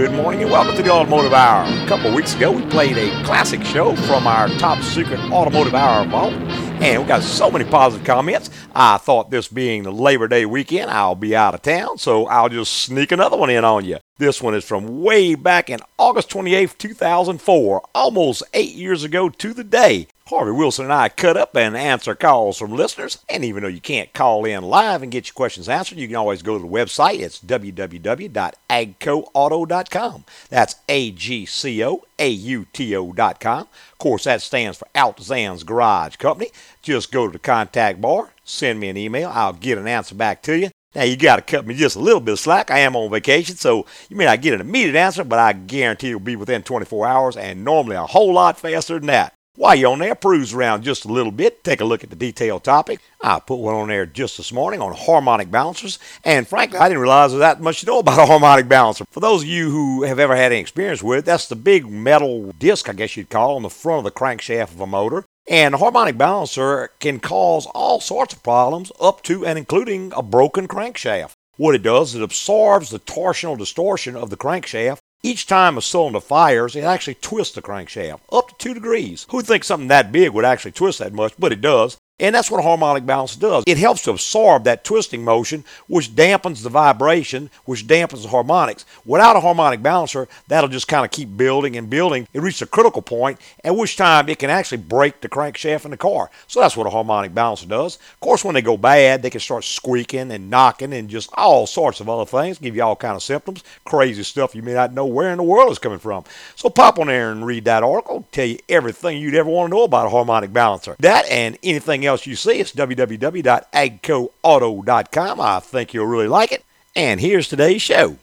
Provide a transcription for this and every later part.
Good morning and welcome to the Automotive Hour. A couple weeks ago, we played a classic show from our top secret Automotive Hour vault, and we got so many positive comments. I thought this being the Labor Day weekend, I'll be out of town, so I'll just sneak another one in on you. This one is from way back in August 28th, 2004, almost eight years ago to the day. Harvey Wilson and I cut up and answer calls from listeners. And even though you can't call in live and get your questions answered, you can always go to the website. It's www.agcoauto.com. That's A G C O A U T O.com. Of course, that stands for Altazan's Garage Company. Just go to the contact bar, send me an email. I'll get an answer back to you. Now you got to cut me just a little bit of slack. I am on vacation, so you may not get an immediate answer, but I guarantee it'll be within 24 hours, and normally a whole lot faster than that. While you're on there, peruse around just a little bit, take a look at the detailed topic. I put one on there just this morning on harmonic balancers, and frankly, I didn't realize there's that much to know about a harmonic balancer. For those of you who have ever had any experience with it, that's the big metal disc, I guess you'd call, on the front of the crankshaft of a motor. And a harmonic balancer can cause all sorts of problems, up to and including a broken crankshaft. What it does is it absorbs the torsional distortion of the crankshaft each time a cylinder fires, it actually twists the crankshaft up to two degrees. Who'd think something that big would actually twist that much? But it does. And that's what a harmonic balancer does. It helps to absorb that twisting motion, which dampens the vibration, which dampens the harmonics. Without a harmonic balancer, that'll just kind of keep building and building. It reaches a critical point, at which time it can actually break the crankshaft in the car. So that's what a harmonic balancer does. Of course, when they go bad, they can start squeaking and knocking and just all sorts of other things, give you all kind of symptoms, crazy stuff you may not know where in the world it's coming from. So pop on there and read that article, tell you everything you'd ever want to know about a harmonic balancer. That and anything else else you see, it's www.agcoauto.com. I think you'll really like it. And here's today's show.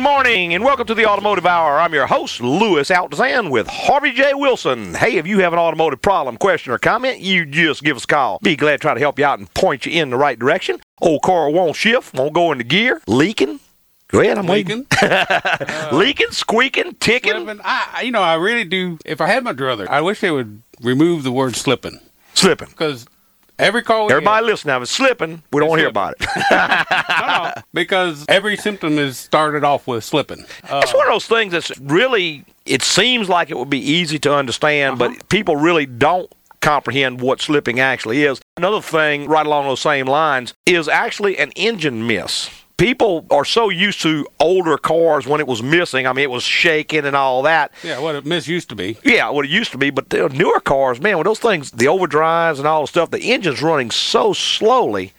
Morning and welcome to the Automotive Hour. I'm your host, Louis Altazan with Harvey J. Wilson. Hey, if you have an automotive problem, question, or comment, you just give us a call. Be glad to try to help you out and point you in the right direction. Old car won't shift, won't go into gear, leaking. Go ahead, I'm leaking. uh, leaking, squeaking, ticking. Slipping. I, you know, I really do. If I had my druther, I wish they would remove the word slipping. Slipping. Because every car we Everybody get, listen now, if it's slipping, we don't hear about it. no, no, because every symptom is started off with slipping. Uh, it's one of those things that's really, it seems like it would be easy to understand, Uh-huh. but people really don't comprehend what slipping actually is. Another thing, right along those same lines, is actually an engine miss. People are so used to older cars when it was missing. I mean, it was shaking and all that. yeah, what it miss used to be. Yeah, what it used to be, but the newer cars, man, with those things, the overdrives and all the stuff, the engine's running so slowly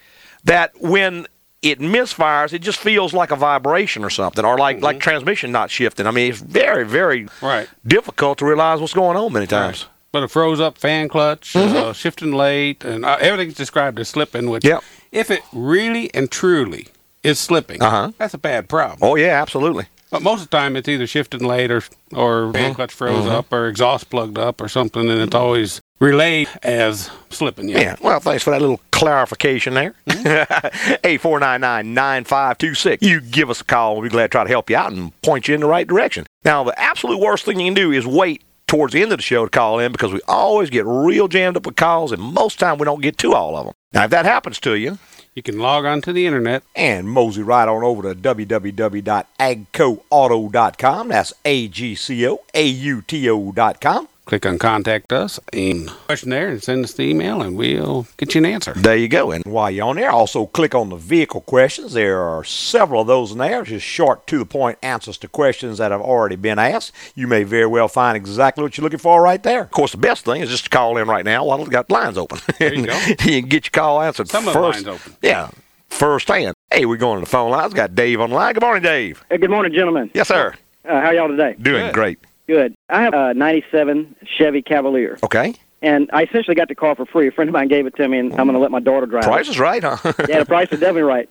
that when it misfires, it just feels like a vibration or something, or like like transmission not shifting. I mean, it's very, very Right. difficult to realize what's going on many times. But it froze up fan clutch, uh, shifting late, and uh, everything's described as slipping. Which, Yep. if it really and truly is slipping, Uh-huh. that's a bad problem. Oh yeah, absolutely. But most of the time, it's either shifting late or or mm-hmm. fan clutch froze mm-hmm. up or exhaust plugged up or something, and it's always relayed as slipping. Yeah. Yeah. Well, thanks for that little clarification there. Mm-hmm. Eight four nine nine nine five two six. You give us a call. We'll be glad to try to help you out and point you in the right direction. Now, the absolute worst thing you can do is wait towards the end of the show to call in because we always get real jammed up with calls, and most time we don't get to all of them. Now, if that happens to you, You can log on to the internet. and mosey right on over to www.agcoauto.com. That's A G C O A U T O.com. Click on contact us and question there and send us the email and we'll get you an answer. There you go. And while you're on there, also click on the vehicle questions. There are several of those in there, just short, to the point answers to questions that have already been asked. You may very well find exactly what you're looking for right there. Of course, the best thing is just to call in right now while we've got lines open. There you go. you can get your call answered Some of the first. lines open. Yeah, firsthand. Hey, we're going to the phone lines. Got Dave on the line. Good morning, Dave. Hey, good morning, gentlemen. Yes, sir. Uh, how y'all today? Doing Good. great. Good. I have a '97 Chevy Cavalier, Okay. and I essentially got the car for free. A friend of mine gave it to me, and I'm going to let my daughter drive. It. Price it. is right, huh? Yeah, the price is definitely right.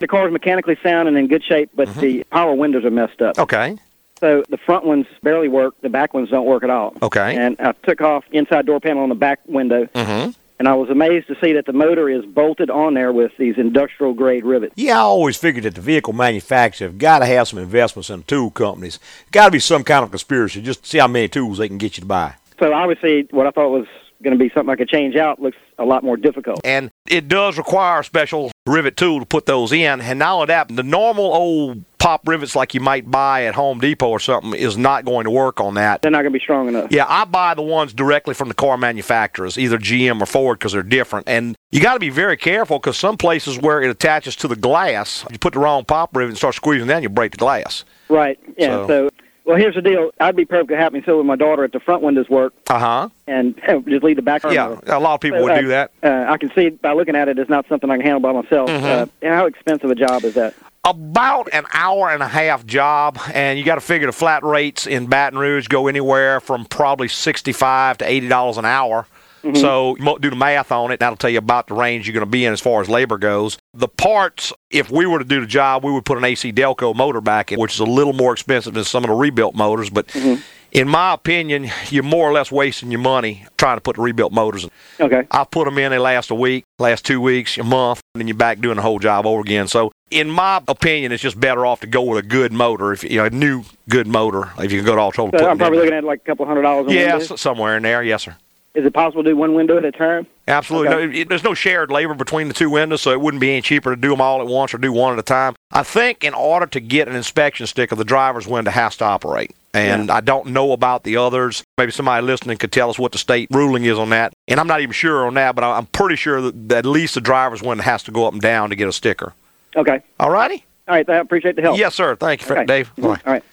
The car is mechanically sound and in good shape, but Mm-hmm. the power windows are messed up. okay. So the front ones barely work. The back ones don't work at all. Okay. And I took off inside door panel on the back window, Mm-hmm. And I was amazed to see that the motor is bolted on there with these industrial grade rivets. Yeah, I always figured that the vehicle manufacturers have got to have some investments in tool companies. Got to be some kind of conspiracy just to see how many tools they can get you to buy. So obviously, what I thought was going to be something I could change out looks a lot more difficult. And it does require a special rivet tool to put those in. And not only that, the normal old pop rivets like you might buy at Home Depot or something is not going to work on that. They're not going to be strong enough. Yeah, I buy the ones directly from the car manufacturers, either GM or Ford, because they're different. And you got to be very careful because some places where it attaches to the glass, you put the wrong pop rivet and start squeezing down, you break the glass. Right. Yeah. So- So, well, here's the deal. I'd be perfectly happy so with my daughter at the front windows work Uh huh. and just leave the back. Yeah, a lot of people So, would uh, do that. Uh, I can see by looking at it, it's not something I can handle by myself. Mm-hmm. Uh, how expensive a job is that? About an hour and a half job, and you got to figure the flat rates in Baton Rouge go anywhere from probably sixty-five to eighty dollars an hour. Mm-hmm. So you mo- do the math on it. That'll tell you about the range you're going to be in as far as labor goes. The parts, if we were to do the job, we would put an AC Delco motor back in, which is a little more expensive than some of the rebuilt motors. But mm-hmm. In my opinion, you're more or less wasting your money trying to put the rebuilt motors in. Okay. I put them in. They last a week, last two weeks, a month, and then you're back doing the whole job over again. So, in my opinion, it's just better off to go with a good motor. If you know a new good motor, if you can go to all trouble. So I'm probably looking at like a couple hundred dollars. Yeah, windows. somewhere in there. Yes, sir. Is it possible to do one window at a time? Absolutely. Okay. No, it- there's no shared labor between the two windows, so it wouldn't be any cheaper to do them all at once or do one at a time. I think in order to get an inspection sticker, the driver's window has to operate. And I don't know about the others. Maybe somebody listening could tell us what the state ruling is on that. And I'm not even sure on that, but I- I'm pretty sure that, that at least the driver's window has to go up and down to get a sticker. Okay. All righty? All right. I appreciate the help. Yes, sir. Thank you, Okay. Dave. Mhm. Bye. All right.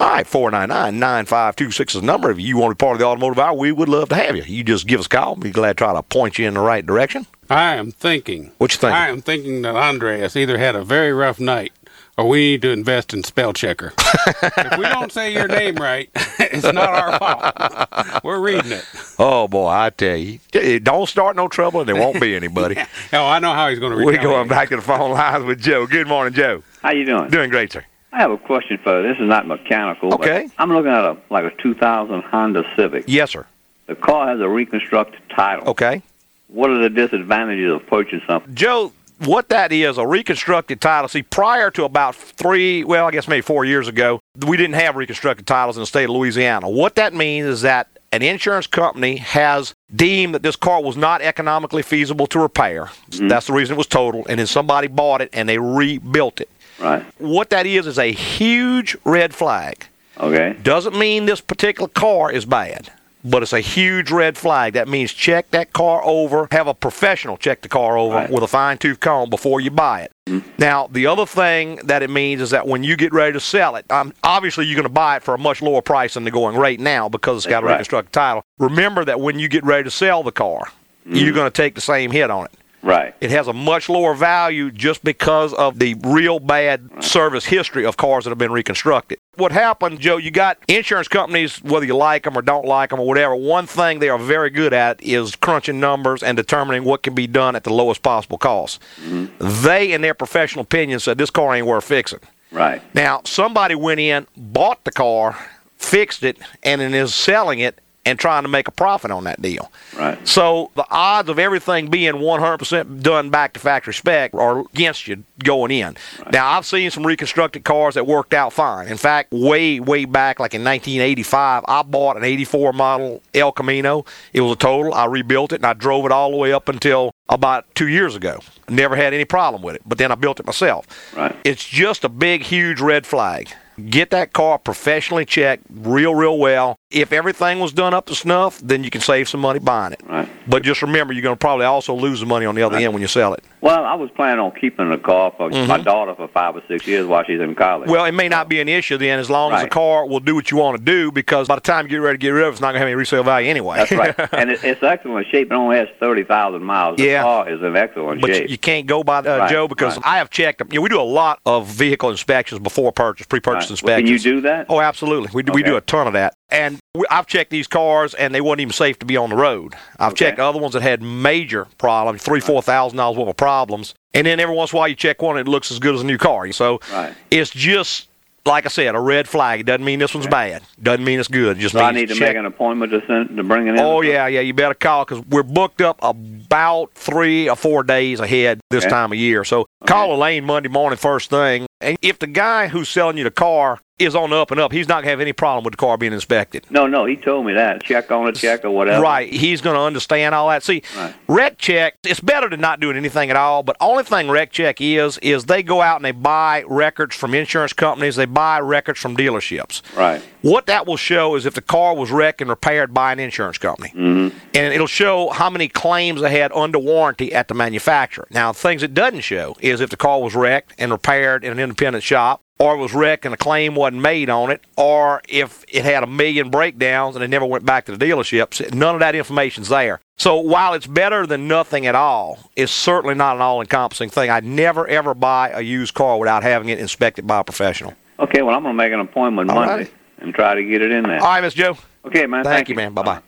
All right, 499 9526 is the number. If you want to be part of the automotive hour, we would love to have you. You just give us a call. Be glad to try to point you in the right direction. I am thinking. What you think? I am thinking that Andreas either had a very rough night or we need to invest in spell checker. if we don't say your name right, it's not our fault. We're reading it. Oh, boy, I tell you. Don't start no trouble and there won't be anybody. Oh, I know how he's going to We're going back to the phone lines with Joe. Good morning, Joe. How you doing? Doing great, sir. I have a question for you. This is not mechanical. but Okay. I'm looking at a like a 2000 Honda Civic. Yes, sir. The car has a reconstructed title. Okay. What are the disadvantages of purchasing something? Joe, what that is, a reconstructed title. See, prior to about three, well, I guess maybe four years ago, we didn't have reconstructed titles in the state of Louisiana. What that means is that an insurance company has deemed that this car was not economically feasible to repair. Mm-hmm. That's the reason it was totaled. And then somebody bought it and they rebuilt it. Right. What that is is a huge red flag. Okay. Doesn't mean this particular car is bad, but it's a huge red flag. That means check that car over, have a professional check the car over Right. with a fine tooth comb before you buy it. Now, the other thing that it means is that when you get ready to sell it, um, obviously you're going to buy it for a much lower price than the going rate now because it's got a Right. reconstructed title. Remember that when you get ready to sell the car, you're going to take the same hit on it. Right. It has a much lower value just because of the real bad service history of cars that have been reconstructed. What happened, Joe, you got insurance companies, whether you like them or don't like them or whatever, one thing they are very good at is crunching numbers and determining what can be done at the lowest possible cost. Mm-hmm. They, in their professional opinion, said this car ain't worth fixing. Right. Now, somebody went in, bought the car, fixed it, and then is selling it and trying to make a profit on that deal. Right. So the odds of everything being 100% done back to factory spec are against you going in. Now, I've seen some reconstructed cars that worked out fine. In fact, way, way back, like in 1985, I bought an 84 model El Camino. It was a total. I rebuilt it and I drove it all the way up until about two years ago. Never had any problem with it, but then I built it myself. Right. It's just a big, huge red flag. Get that car professionally checked, real, real well. If everything was done up to snuff, then you can save some money buying it. Right. But just remember, you're going to probably also lose the money on the other end when you sell it. Well, I was planning on keeping the car for my daughter for five or six years while she's in college. Mm-hmm. Well, it may not be an issue then, as long as the car will do what you want to do. Because by the time you get ready to get rid of it, it's not going to have any resale value anyway. That's right. and it, it's excellent shape. It only has 30,000 miles. The Yeah. car is in excellent shape. But shape. you can't go by uh, Right, Joe because right. I have checked them. You know, we do a lot of vehicle inspections before purchase, pre-purchase Right. Well, inspections. can you do that? Oh, absolutely. We do, we do a ton of that. And I've checked these cars, and they weren't even safe to be on the road. I've Okay. checked other ones that had major problems, three, four thousand dollars worth of problems. And then every once in a while, you check one, and it looks as good as a new car. So Right. it's just like I said, a red flag. It doesn't mean this one's bad. Doesn't mean it's good. It just So I need to check make an appointment to send to bring it in. Oh yeah, yeah. You better call because we're booked up about three or four days ahead this Okay. time of year. So call Elaine Monday morning first thing. And if the guy who's selling you the car is on the up and up, he's not going to have any problem with the car being inspected. No, no, he told me that. Check on a check or whatever. Right. He's going to understand all that. See, Right. Rec Check, it's better than not doing anything at all, but only thing Rec Check is, is they go out and they buy records from insurance companies, they buy records from dealerships. Right. What that will show is if the car was wrecked and repaired by an insurance company. Mm-hmm. And it'll show how many claims they had under warranty at the manufacturer. Now, things it doesn't show is if the car was wrecked and repaired in an independent shop, or it was wrecked and a claim wasn't made on it, or if it had a million breakdowns and it never went back to the dealerships. None of that information's there. So while it's better than nothing at all, it's certainly not an all-encompassing thing. I'd never ever buy a used car without having it inspected by a professional. Okay, well, I'm going to make an appointment All Monday righty. and try to get it in there. All right, Miss Joe. Okay, man. Thank, you, man. Bye bye.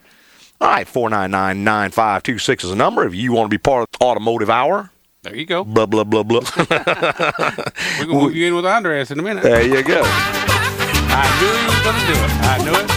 All right, 499 9526 is the number. If you want to be part of Automotive Hour, There you go. blah, blah, blah, blah. We're gonna move you in with Andres in a minute. there you go. I knew he was gonna do it. I knew it.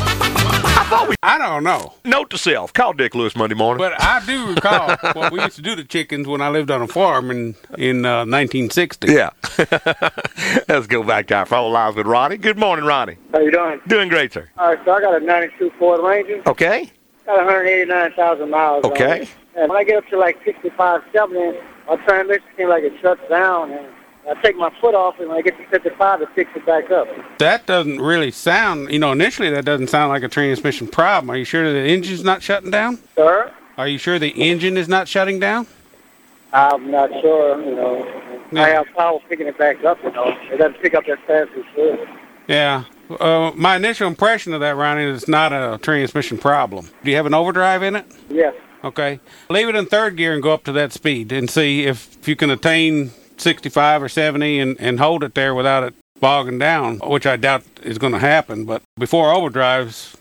I thought we. I don't know, Note to self call Dick Lewis Monday morning. but I do recall what we used to do to chickens when I lived on a farm in in uh, 1960. yeah. Let's go back to our phone lines with Ronnie. Good morning, Ronnie. How you doing? Doing great, sir. All right, so I got a 92 Ford Ranger. Okay. Got 189,000 miles on Okay. it. And when I get up to like 65, 70, my transmission seems like it shuts down. And I take my foot off, and when I get to 55, it picks it back up. That doesn't really sound. You know, initially that doesn't sound like a transmission problem. Are you sure the engine's not shutting down? Sir? Are you sure the engine is not shutting down? I'm not sure, you know. Yeah. I have power picking it back up, you know. It doesn't pick up that fast as it should. Yeah. Uh, my initial impression of that, Ronnie, is it's not a transmission problem. Do you have an overdrive in it? Yes. Okay. Leave it in third gear and go up to that speed and see if, if you can attain 65 or 70 and, and hold it there without it bogging down, which I doubt is going to happen. But before overdrives,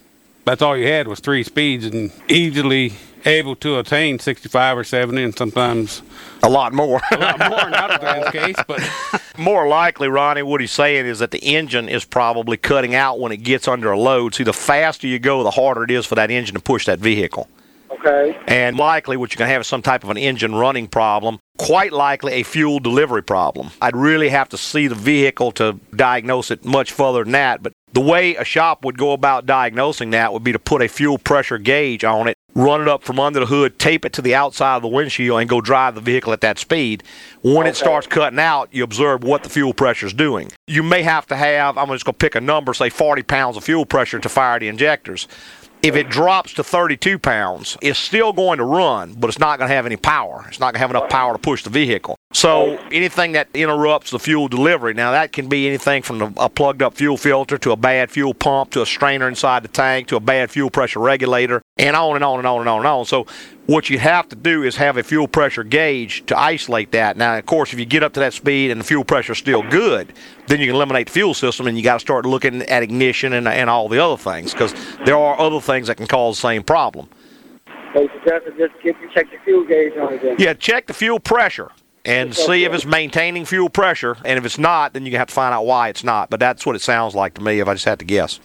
that's all you had was three speeds and easily able to attain 65 or 70 and sometimes A lot more. a lot more in Autogram's case. But more likely, Ronnie, what he's saying is that the engine is probably cutting out when it gets under a load. See, the faster you go, the harder it is for that engine to push that vehicle. Okay. And likely, what you're going to have is some type of an engine running problem, quite likely a fuel delivery problem. I'd really have to see the vehicle to diagnose it much further than that. But the way a shop would go about diagnosing that would be to put a fuel pressure gauge on it, run it up from under the hood, tape it to the outside of the windshield, and go drive the vehicle at that speed. When it starts cutting out, you observe what the fuel pressure is doing. You may have to have, I'm just going to pick a number, say 40 pounds of fuel pressure to fire the injectors. If it drops to 32 pounds, it's still going to run, but it's not going to have any power. It's not going to have enough power to push the vehicle. So anything that interrupts the fuel delivery, now that can be anything from a plugged up fuel filter to a bad fuel pump to a strainer inside the tank to a bad fuel pressure regulator, and on and on and on and on and on. So what you have to do is have a fuel pressure gauge to isolate that. Now, of course, if you get up to that speed and the fuel pressure is still good, then you can eliminate the fuel system and you got to start looking at ignition and, and all the other things because there are other things that can cause the same problem. So you suggest to just get check the fuel gauge on it then. Yeah, check the fuel pressure and see if it's maintaining fuel pressure. And if it's not, then you have to find out why it's not. But that's what it sounds like to me if I just had to guess.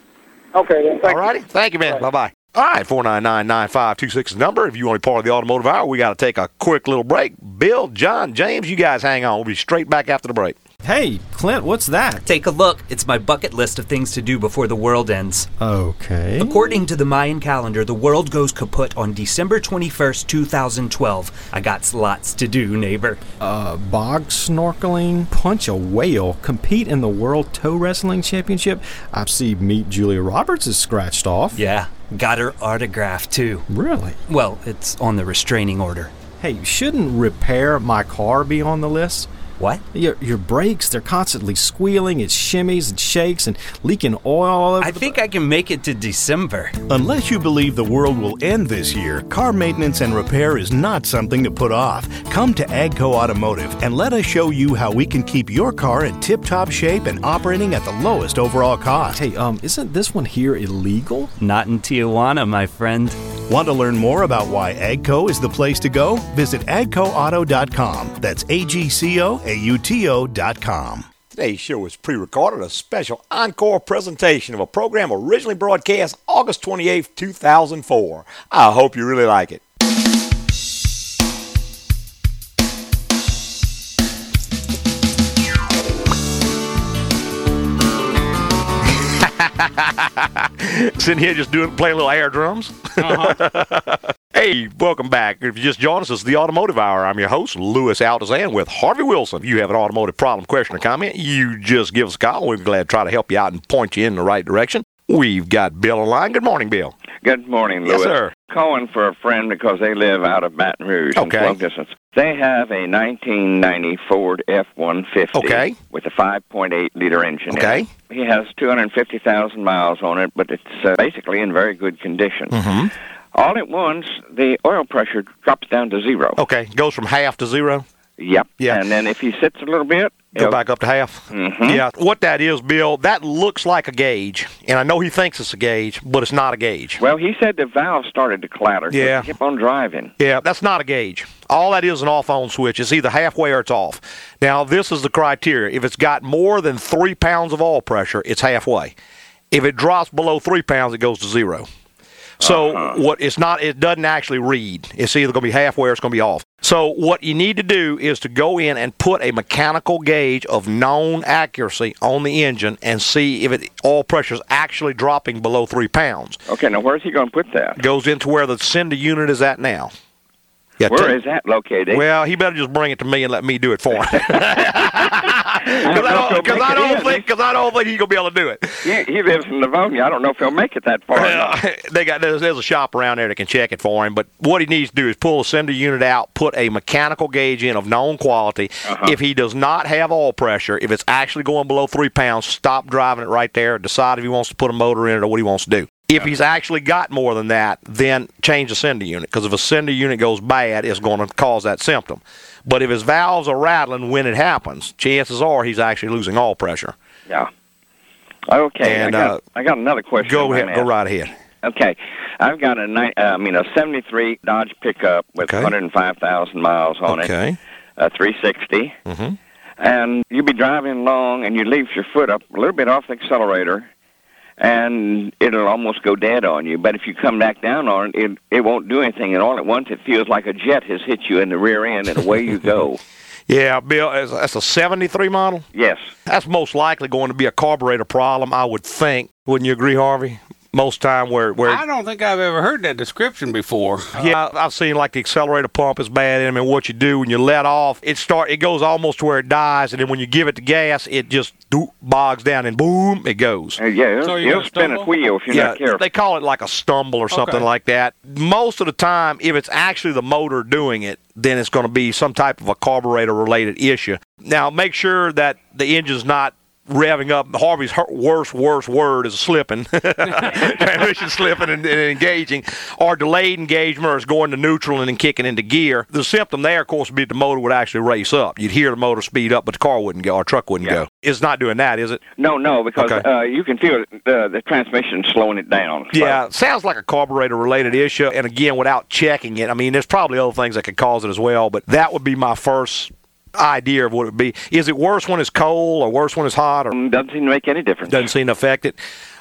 Okay, then. Thank All righty. Thank you, man. Bye bye. All right, 499 9526 is the number. If you want to be part of the automotive hour, we got to take a quick little break. Bill, John, James, you guys hang on. We'll be straight back after the break. Hey, Clint, what's that? Take a look. It's my bucket list of things to do before the world ends. Okay. According to the Mayan calendar, the world goes kaput on December 21st, 2012. I got lots to do, neighbor. Uh, bog snorkeling, punch a whale, compete in the World Toe Wrestling Championship. I see Meet Julia Roberts is scratched off. Yeah, got her autograph too. Really? Well, it's on the restraining order. Hey, shouldn't repair my car be on the list? What? Your, your brakes, they're constantly squealing, it shimmies and shakes and leaking oil all over I the think I can make it to December. Unless you believe the world will end this year, car maintenance and repair is not something to put off. Come to Agco Automotive and let us show you how we can keep your car in tip top shape and operating at the lowest overall cost. Hey, um, isn't this one here illegal? Not in Tijuana, my friend. Want to learn more about why Agco is the place to go? Visit agcoauto.com. That's A G C O A U T O.com. Today's show is pre recorded, a special encore presentation of a program originally broadcast August 28th, 2004. I hope you really like it. Sitting here just doing playing little air drums. Uh-huh. hey, welcome back. If you just joined us, it's the Automotive Hour. I'm your host, Louis Altazan, with Harvey Wilson. If you have an automotive problem, question, or comment, you just give us a call. We're glad to try to help you out and point you in the right direction. We've got Bill in line. Good morning, Bill. Good morning, Louis. Yes, sir. Calling for a friend because they live out of Baton Rouge. in Okay. 12 distance. They have a 1990 Ford F-150 Okay. with a 5.8 liter engine. Okay. He has 250,000 miles on it, but it's uh, basically in very good condition. Mm-hmm. All at once, the oil pressure drops down to zero. Okay, goes from half to zero. Yep. Yeah. And then if he sits a little bit, Go back up to half. Mhm. Yeah, what that is, Bill, that looks like a gauge, and I know he thinks it's a gauge, but it's not a gauge. Well, he said the valve started to clatter. Yeah. he kept on driving. Yeah, that's not a gauge. All that is an off-on switch. It's either halfway or it's off. Now, this is the criteria. If it's got more than three pounds of oil pressure, it's halfway. If it drops below three pounds, it goes to zero. So Uh-huh. what it's not, it doesn't actually read. It's either going to be halfway or it's going to be off. So what you need to do is to go in and put a mechanical gauge of known accuracy on the engine and see if it oil pressure is actually dropping below three pounds. Okay, now where's he going to put that? Goes into where the sender unit is at now. Yeah, Where ta- is that located? well, he better just bring it to me and let me do it for him. Because I don't, cause I don't think, because I don't think he's gonna be able to do it. He, he lives in Livonia. I don't know if he'll make it that far. Well, they got there's, there's a shop around there that can check it for him. But what he needs to do is pull the sender unit out, put a mechanical gauge in of known quality. Uh-huh. If he does not have oil pressure, if it's actually going below three pounds, stop driving it right there. Decide if he wants to put a motor in it or what he wants to do. If he's actually got more than that, then change the sender unit because if a sender unit goes bad, it's going to cause that symptom. But if his valves are rattling when it happens, chances are he's actually losing all pressure. Yeah. Okay. And, I got, uh, I got another question. Go ahead, go right ahead. Okay. I've got a ni- uh, I mean a '73 Dodge pickup with Okay. 105,000 miles on it, Okay. a 360, Mhm. and you be driving along and you leave your foot up a little bit off the accelerator, and it'll almost go dead on you. But if you come back down on it, it it won't do anything, and all at once it feels like a jet has hit you in the rear end, and away you go. Yeah, Bill, that's- that's a 73 model. Yes. That's most likely going to be a carburetor problem, I would think. Wouldn't you agree, Harvey? Most time where where I don't think I've ever heard that description before. yeah, I've seen like the accelerator pump is bad in them, and what you do when you let off, it start it goes almost to where it dies, and then when you give it the gas, it just doop, bogs down and boom, it goes. Uh, yeah, it'll, So you're it'll gonna spin a wheel if you're yeah, not careful. they call it like a stumble or something Okay. like that. Most of the time, if it's actually the motor doing it, then it's going to be some type of a carburetor related issue. Now, make sure that the engine's not revving up. Harvey's worst, worst word is slipping, transmission slipping and, and engaging, or delayed engagement, or it's going to neutral and then kicking into gear. The symptom there, of course, would be the motor would actually race up. You'd hear the motor speed up, but the car wouldn't go, or truck wouldn't Yeah. go. It's not doing that, is it? No, no, because Okay. uh, you can feel the the transmission slowing it down. So- Yeah, sounds like a carburetor related issue. And again, without checking it, I mean, there's probably other things that could cause it as well, but that would be my first idea of what it would be. Is it worse when it's cold or worse when it's hot or Um, doesn't seem to make any difference. doesn't seem to affect it?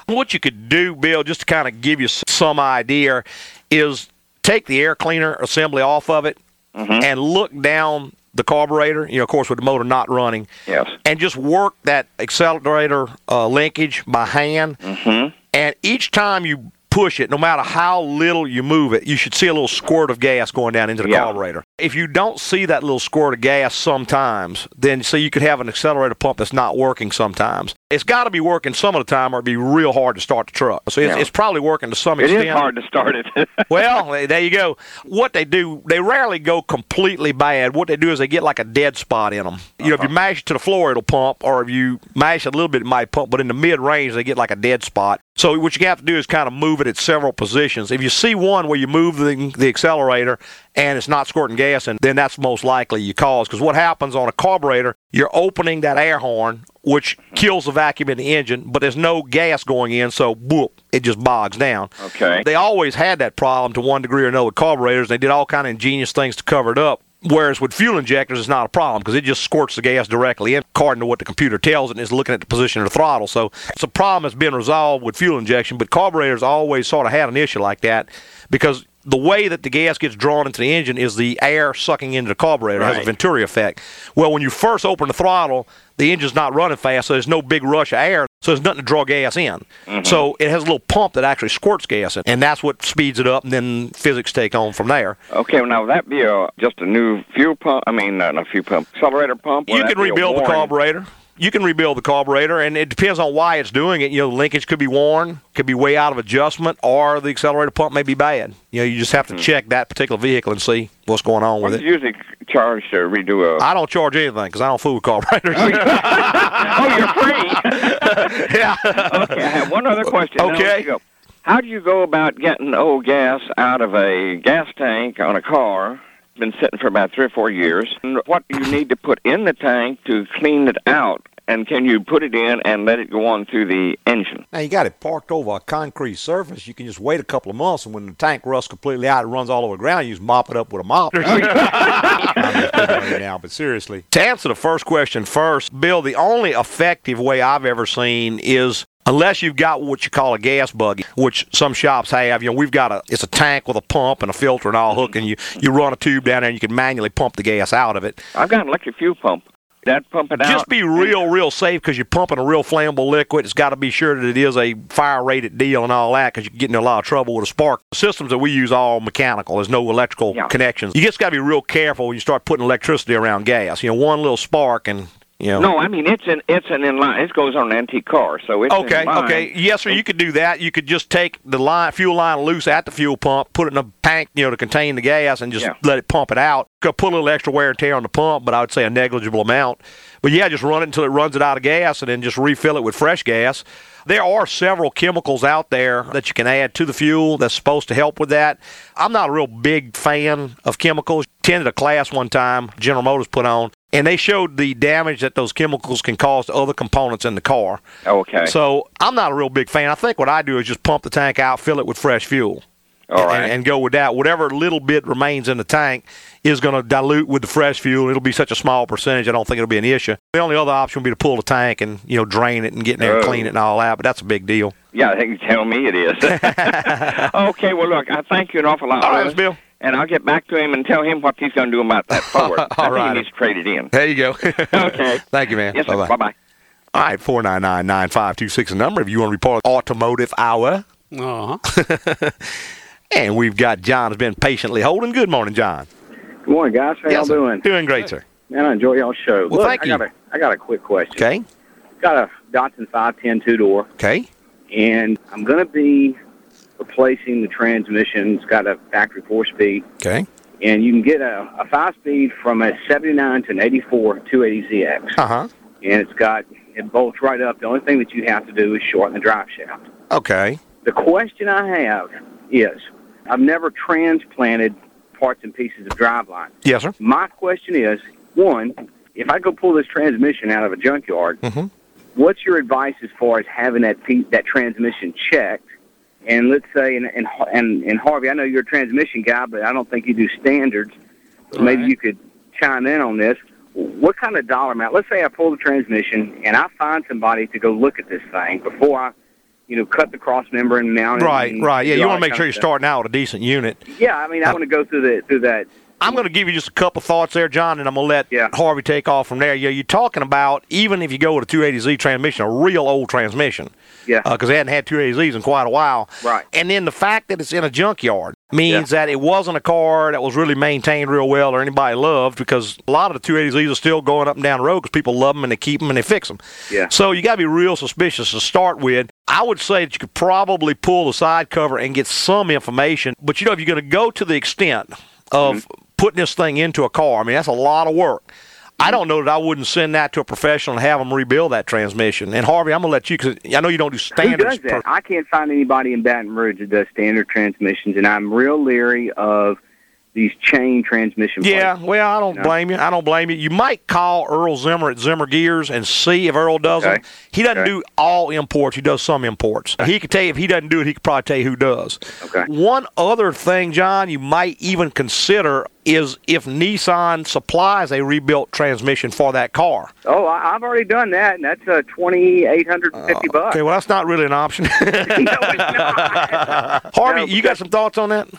What you could do, Bill, just to kind of give you some idea, is take the air cleaner assembly off of it Mm-hmm. and look down the carburetor, you know, of course, with the motor not running, Yes. and just work that accelerator uh, linkage by hand. Mm-hmm. And each time you push it, no matter how little you move it, you should see a little squirt of gas going down into the Yeah. carburetor. If you don't see that little squirt of gas sometimes, then see you could have an accelerator pump that's not working sometimes. It's got to be working some of the time, or it'd be real hard to start the truck. So it's, Yeah. it's probably working to some extent. It is hard to start it. Well, there you go. What they do, they rarely go completely bad. What they do is they get like a dead spot in them. You know, if you uh-huh. mash it to the floor, it'll pump, or if you mash it a little bit, it might pump. But in the mid range, they get like a dead spot. So what you have to do is kind of move it at several positions. If you see one where you move the, the accelerator and it's not squirting gas, and then that's most likely you cause. Because what happens on a carburetor, you're opening that air horn, which kills the vacuum in the engine, but there's no gas going in, so boop, it just bogs down. Okay. They always had that problem to one degree or another with carburetors. And they did all kind of ingenious things to cover it up. Whereas with fuel injectors, it's not a problem because it just squirts the gas directly in, according to what the computer tells it, and it's looking at the position of the throttle. So it's a problem that's been resolved with fuel injection, but carburetors always sort of had an issue like that because the way that the gas gets drawn into the engine is the air sucking into the carburetor It has a Venturi effect. Well, when you first open the throttle, the engine's not running fast, so there's no big rush of air. So there's nothing to draw gas in. Mm-hmm. So it has a little pump that actually squirts gas in, and that's what speeds it up, and then physics take on from there. Okay, well, now would that be a, just a new fuel pump? I mean, not fuel pump, accelerator pump. You can rebuild the carburetor. You can rebuild the carburetor, and it depends on why it's doing it. You know, the linkage could be worn, could be way out of adjustment, or the accelerator pump may be bad. You know, you just have to hmm. check that particular vehicle and see what's going on with it. usually charge to redo a? I don't charge anything because I don't fool with carburetors. oh, oh you're free. yeah. okay, I have one other question. Okay. let you go. How do you go about getting old gas out of a gas tank on a car? It's been sitting for about three or four years. And what do you need to put in the tank to clean it out? And can you put it in and let it go on through the engine? Now you got it parked over a concrete surface. You can just wait a couple of months, and when the tank rusts completely out, it runs all over the ground. You just mop it up with a mop. I'm just picking on you now, but seriously. To answer the first question first, Bill, the only effective way I've ever seen is unless you've got what you call a gas buggy, which some shops have. You know, we've got a it's a tank with a pump and a filter and all hook, and you you run a tube down there, and you can manually pump the gas out of it. I've got an electric fuel pump. That pump it out. Just be real, real safe because you're pumping a real flammable liquid. It's got to be sure that it is a fire rated deal and all that because you get into a lot of trouble with a spark. The systems that we use are all mechanical. There's no electrical Yeah. connections. You just got to be real careful when you start putting electricity around gas. You know, one little spark and you know. No, I mean it's an it's an inline. It goes on an antique car, so it's Okay, in line. okay. Yes, sir. You could do that. You could just take the line, fuel line loose at the fuel pump, put it in a tank, you know, to contain the gas, and just Yeah. let it pump it out. Could put a little extra wear and tear on the pump, but I would say a negligible amount. But yeah, just run it until it runs it out of gas, and then just refill it with fresh gas. There are several chemicals out there that you can add to the fuel that's supposed to help with that. I'm not a real big fan of chemicals. Attended a class one time General Motors put on, and they showed the damage that those chemicals can cause to other components in the car. Oh, okay. So I'm not a real big fan. I think what I do is just pump the tank out, fill it with fresh fuel, All right. and, and go with that. Whatever little bit remains in the tank is going to dilute with the fresh fuel. It'll be such a small percentage. I don't think it'll be an issue. The only other option would be to pull the tank and you know drain it and get in there and Oh. clean it and all that. But that's a big deal. yeah, I think you tell me it is. okay, well look, I thank you an awful lot. All right. Bill. And I'll get back to him and tell him what he's going to do about that Ford. I think right. he needs to trade it in. There you go. Okay. Thank you, man. Yes, sir. Bye-bye. Bye bye. All right, four nine nine nine five two six a number if you want to report automotive hour. Uh huh. And we've got John has been patiently holding. Good morning, John. Good morning, guys. How y'all doing? Doing great, sir. Man, I enjoy y'all's show. Well, Look, thank I you. Got a, I got a quick question. Okay. Got a Datsun 510 two door, Okay. and I'm going to be replacing the transmission. It's got a factory four speed, Okay. and you can get a, a five speed from a 79 to an 84 280ZX, Uh huh. and it's got it bolts right up. The only thing that you have to do is shorten the drive shaft. Okay. The question I have is, I've never transplanted parts and pieces of driveline. Yes, sir. My question is, one, if I go pull this transmission out of a junkyard, Mhm. what's your advice as far as having that piece, that transmission checked? And let's say, and, and and and Harvey, I know you're a transmission guy, but I don't think you do standards. So maybe you could chime in on this. What kind of dollar amount? Let's say I pull the transmission and I find somebody to go look at this thing before I, you know, cut the cross member and mount it. Right, and right. Yeah, you want to make sure you're starting out with a decent unit. Yeah, I mean, I uh, want to go through the through that. I'm going to give you just a couple thoughts there, John, and I'm going to let Yeah. Harvey take off from there. Yeah, you're talking about even if you go with a 280Z transmission, a real old transmission, Yeah. because they hadn't had 280Zs in quite a while. Right. And then the fact that it's in a junkyard means that it wasn't a car that was really maintained real well or anybody loved because a lot of the 280Zs are still going up and down the road because people love them and they keep them and they fix them. Yeah. So you got to be real suspicious to start with. I would say that you could probably pull the side cover and get some information, but you know if you're going to go to the extent of Mm-hmm. Putting this thing into a car, I mean that's a lot of work. I mm-hmm. don't know that I wouldn't send that to a professional and have them rebuild that transmission. And Harvey, I'm gonna let you because I know you don't do Who standards. does that? I can't find anybody in Baton Rouge that does standard transmissions, and I'm real leery of these chain transmission. Yeah, places. well, I don't No. blame you. I don't blame you. You might call Earl Zimmer at Zimmer Gears and see if Earl does Okay. them. He doesn't Okay. do all imports. He does some imports. He could tell you if he doesn't do it, he could probably tell you who does. Okay. One other thing, John, you might even consider is if Nissan supplies a rebuilt transmission for that car. Oh, I, I've already done that, and that's uh, twenty eight hundred and fifty bucks. Okay, well, that's not really an option. no. Harvey, No, you got some thoughts on that?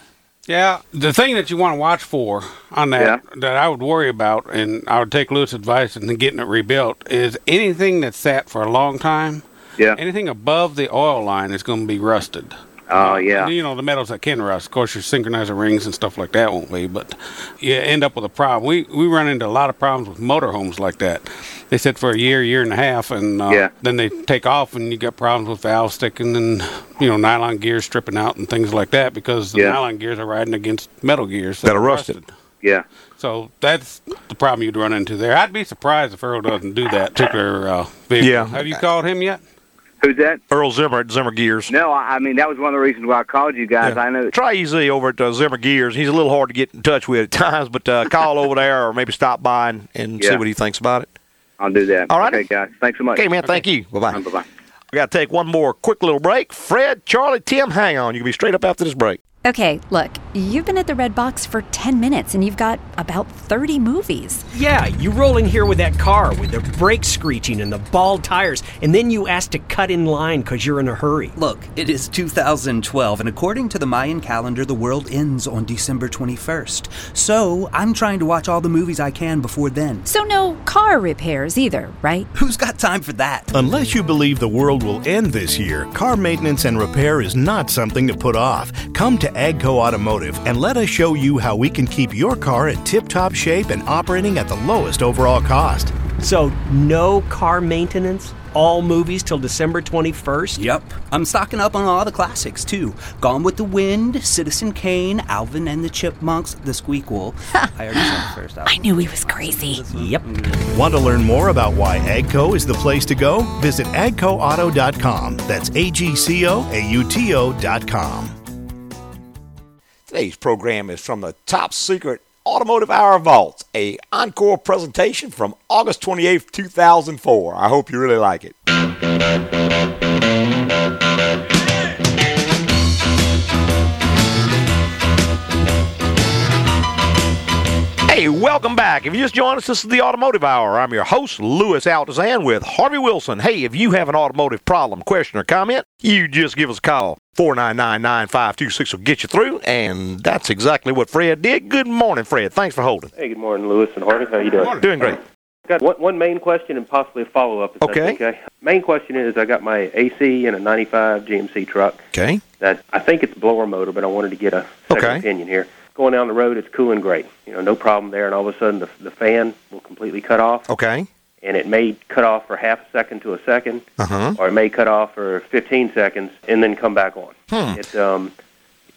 Yeah, the thing that you want to watch for on that Yeah. that I would worry about, and I would take Louis' advice in getting it rebuilt, is anything that's sat for a long time. Yeah. Anything above the oil line is going to be rusted. Oh yeah. You know the metals that can rust. Of course, your synchronizer rings and stuff like that won't be, but you end up with a problem. We we run into a lot of problems with motorhomes like that. They sit for a year, year and a half, and uh, Yeah. then they take off, and you get problems with valve sticking and you know nylon gears stripping out and things like that because the Yeah. nylon gears are riding against metal gears That are rusted. Yeah. So that's the problem you'd run into there. I'd be surprised if Earl doesn't do that particular uh, vehicle. Yeah. Have you called him yet? Who's that? Earl Zimmer at Zimmer Gears. No, I I mean that was one of the reasons why I called you guys. Yeah. I know. Try easy over at uh, Zimmer Gears. He's a little hard to get in touch with at times, but uh, call over there or maybe stop by and, and see what he thinks about it. I'll do that. All right. Okay, guys. Thanks so much. Okay, man. Thank you. Bye bye. Bye bye. We got to take one more quick little break. Fred, Charlie, Tim, hang on. You can be straight up after this break. Okay, look, you've been at the Red Box for 10 minutes and you've got about 30 movies. Yeah, you roll in here with that car with the brakes screeching and the bald tires, and then you ask to cut in line because you're in a hurry. Look, it is 2012, and according to the Mayan calendar, the world ends on December 21st. So I'm trying to watch all the movies I can before then. So, no car repairs either, right? Who's got time for that? Unless you believe the world will end this year, car maintenance and repair is not something to put off. Come to Agco Automotive and let us show you how we can keep your car in tip top shape and operating at the lowest overall cost. So, no car maintenance? All movies till December 21st? Yep. I'm stocking up on all the classics, too. Gone with the Wind, Citizen Kane, Alvin and the Chipmunks, The Squeakquel. I already said the first album. I knew he was crazy. Yep. Want to learn more about why Agco is the place to go? Visit agcoauto.com. That's A G C O A U T O.com. Today's program is from the Top Secret Automotive Hour Vault, a encore presentation from August 28th, 2004. I hope you really like it. Hey, welcome back. If you just joined us, this is the Automotive Hour. I'm your host, Louis Altazan, with Harvey Wilson. Hey, if you have an automotive problem, question, or comment, you just give us a call. 499-9526 will get you through, and that's exactly what Fred did. Good morning, Fred. Thanks for holding. Hey, good morning, Louis and Harvey. How you doing? Doing great. Got one, one main question and possibly a follow-up. If Okay. Okay. Main question is, I got my AC in a '95 GMC truck. Okay. That I think it's blower motor, but I wanted to get a second Okay. opinion here. Going down the road, it's cooling great. You know, no problem there. And all of a sudden, the the fan will completely cut off, Okay. and it may cut off for half a second to a second, Uh-huh. or it may cut off for 15 seconds and then come back on. Hmm. It um,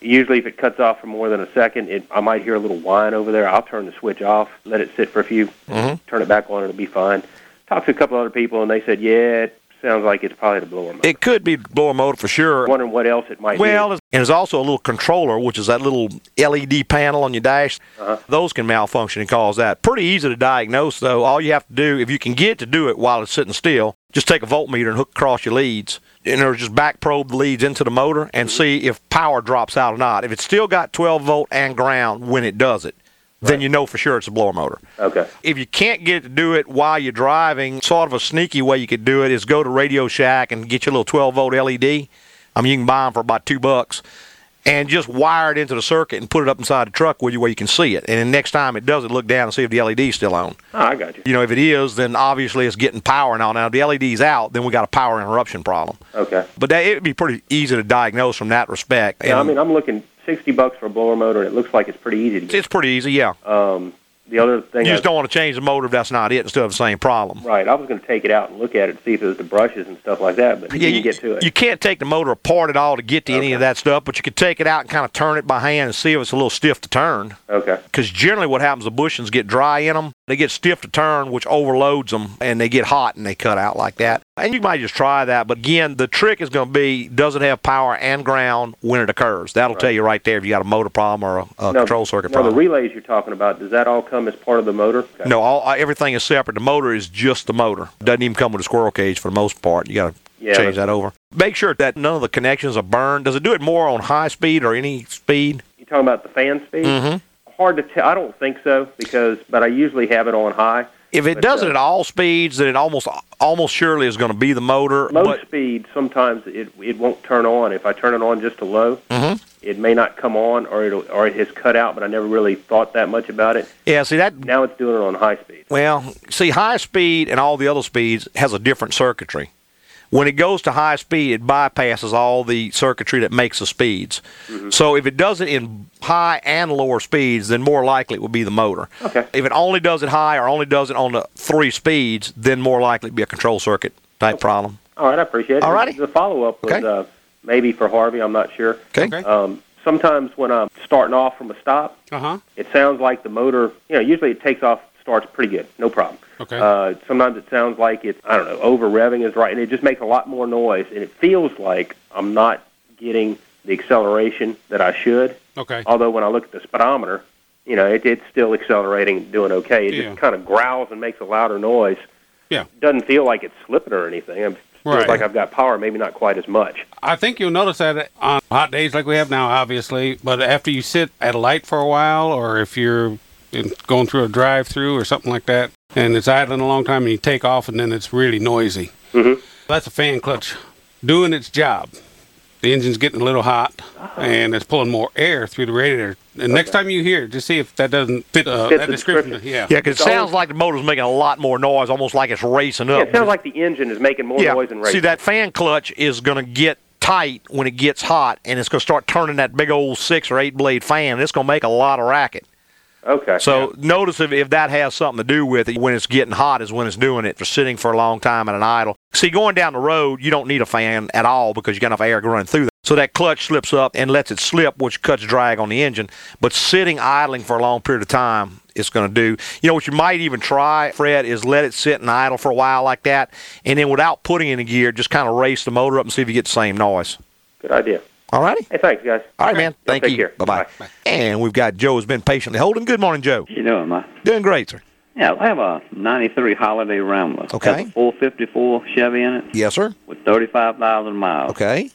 usually if it cuts off for more than a second, it I might hear a little whine over there. I'll turn the switch off, let it sit for a few, Mhm. turn it back on, it'll be fine. Talked to a couple other people, and they said, yeah, it sounds like it's probably the blower motor. It could be blower motor for sure. Wondering what else it might be. Well, and there's also a little controller, which is that little LED panel on your dash. Uh-huh. Those can malfunction and cause that. Pretty easy to diagnose, though. All you have to do, if you can get to do it while it's sitting still, just take a voltmeter and hook across your leads, and or just back probe the leads into the motor and see if power drops out or not. If it's still got 12 volt and ground when it does it, then you know for sure it's a blower motor. Okay. If you can't get to do it while you're driving, sort of a sneaky way you could do it is go to Radio Shack and get your little 12 volt LED. I mean, you can buy them for about two bucks, and just wire it into the circuit and put it up inside the truck with you where you can see it. And then next time it does it, look down and see if the LED's still on. Oh, I got you. You know, if it is, then obviously it's getting power now. Now, if the LED's out, then we got a power interruption problem. Okay. But that, it would be pretty easy to diagnose from that respect. Yeah, I mean, I'm looking 60 bucks for a blower motor, and it looks like it's pretty easy to get. it's pretty easy, yeah. Um, the other thing You just don't want to change the motor if that's not it and still have the same problem. Right. I was going to take it out and look at it, and see if it was the brushes and stuff like that, but you Yeah, didn't you, get to it. you can't take the motor apart at all to get to any of that stuff, but you can take it out and kind of turn it by hand and see if it's a little stiff to turn. okay. Because generally, what happens, the bushings get dry in them, they get stiff to turn, which overloads them, and they get hot and they cut out like that. And you might just try that, but again, the trick is going to be does it have power and ground when it occurs? That'll tell you right there if you got a motor problem or a, a Now- control circuit now, problem. the relays you're talking about, does that all come as part of the motor? Okay. no, all, everything is separate. The motor is just the motor. Doesn't even come with a squirrel cage for the most part. You got to Yeah, change that over. Make sure that none of the connections are burned. Does it do it more on high speed or any speed? You talking about the fan speed? Mm-hmm. Hard to tell. I don't think so because, but I usually have it on high. If it But, does uh, it at all speeds, then it almost almost surely is going to be the motor. Low but speed, sometimes it it won't turn on. If I turn it on just to low, Mhm. it may not come on, or it'll or it has cut out. But I never really thought that much about it. yeah, see that. Now it's doing it on high speed. Well, see, high speed and all the other speeds has a different circuitry. When it goes to high speed, it bypasses all the circuitry that makes the speeds. Mm-hmm. So if it does it in high and lower speeds, then more likely it will be the motor. Okay. If it only does it high or only does it on the three speeds, then more likely it be a control circuit type problem. All right, I appreciate it. All righty. The follow up was Okay. uh, maybe for Harvey. I'm not sure. Okay. Okay. Um, sometimes when I'm starting off from a stop, Uh huh. it sounds like the motor. You know, usually it takes off, starts pretty good, no problem. Okay. Uh, sometimes it sounds like it's I don't know over revving is right, and it just makes a lot more noise, and it feels like I'm not getting the acceleration that I should. Okay. Although when I look at the speedometer, you know, it, it's still accelerating, and doing okay. It Yeah. just kind of growls and makes a louder noise. Yeah. Doesn't feel like it's slipping or anything. Feels Right. like I've got power, maybe not quite as much. I think you'll notice that on hot days like we have now, obviously, but after you sit at a light for a while, or if you're in, going through a drive-through or something like that, and it's idling a long time, and you take off, and then it's really noisy. Mm-hmm. That's a fan clutch doing its job. The engine's getting a little hot, Uh-huh. and it's pulling more air through the radiator. And next time you hear it, just see if that doesn't fit uh, Fits that the description. description. Yeah. Yeah, because it sounds like the motor's making a lot more noise, almost like it's racing Yeah, up. it sounds like the engine is making more yeah. noise than See, that fan clutch is going to get tight when it gets hot, and it's going to start turning that big old six or eight blade fan. It's going to make a lot of racket. Okay. So notice if, if that has something to do with it, when it's getting hot is when it's doing it for sitting for a long time at an idle. See, going down the road, you don't need a fan at all because you got enough air running through that. So that clutch slips up and lets it slip, which cuts drag on the engine. But sitting idling for a long period of time, it's going to do. You know what you might even try, Fred, is let it sit and idle for a while like that, and then without putting in a gear, just kind of race the motor up and see if you get the same noise. Good idea. All righty. Hey, thanks, guys. All right, man. Thank take you. care. Bye bye. And we've got Joe who's been patiently holding. Good morning, Joe. You doing, man? Doing great, sir. Yeah, I have a '93 Holiday Rambler. Okay. Has a 454 Chevy in it Yes, sir. with 35,000 miles. Okay.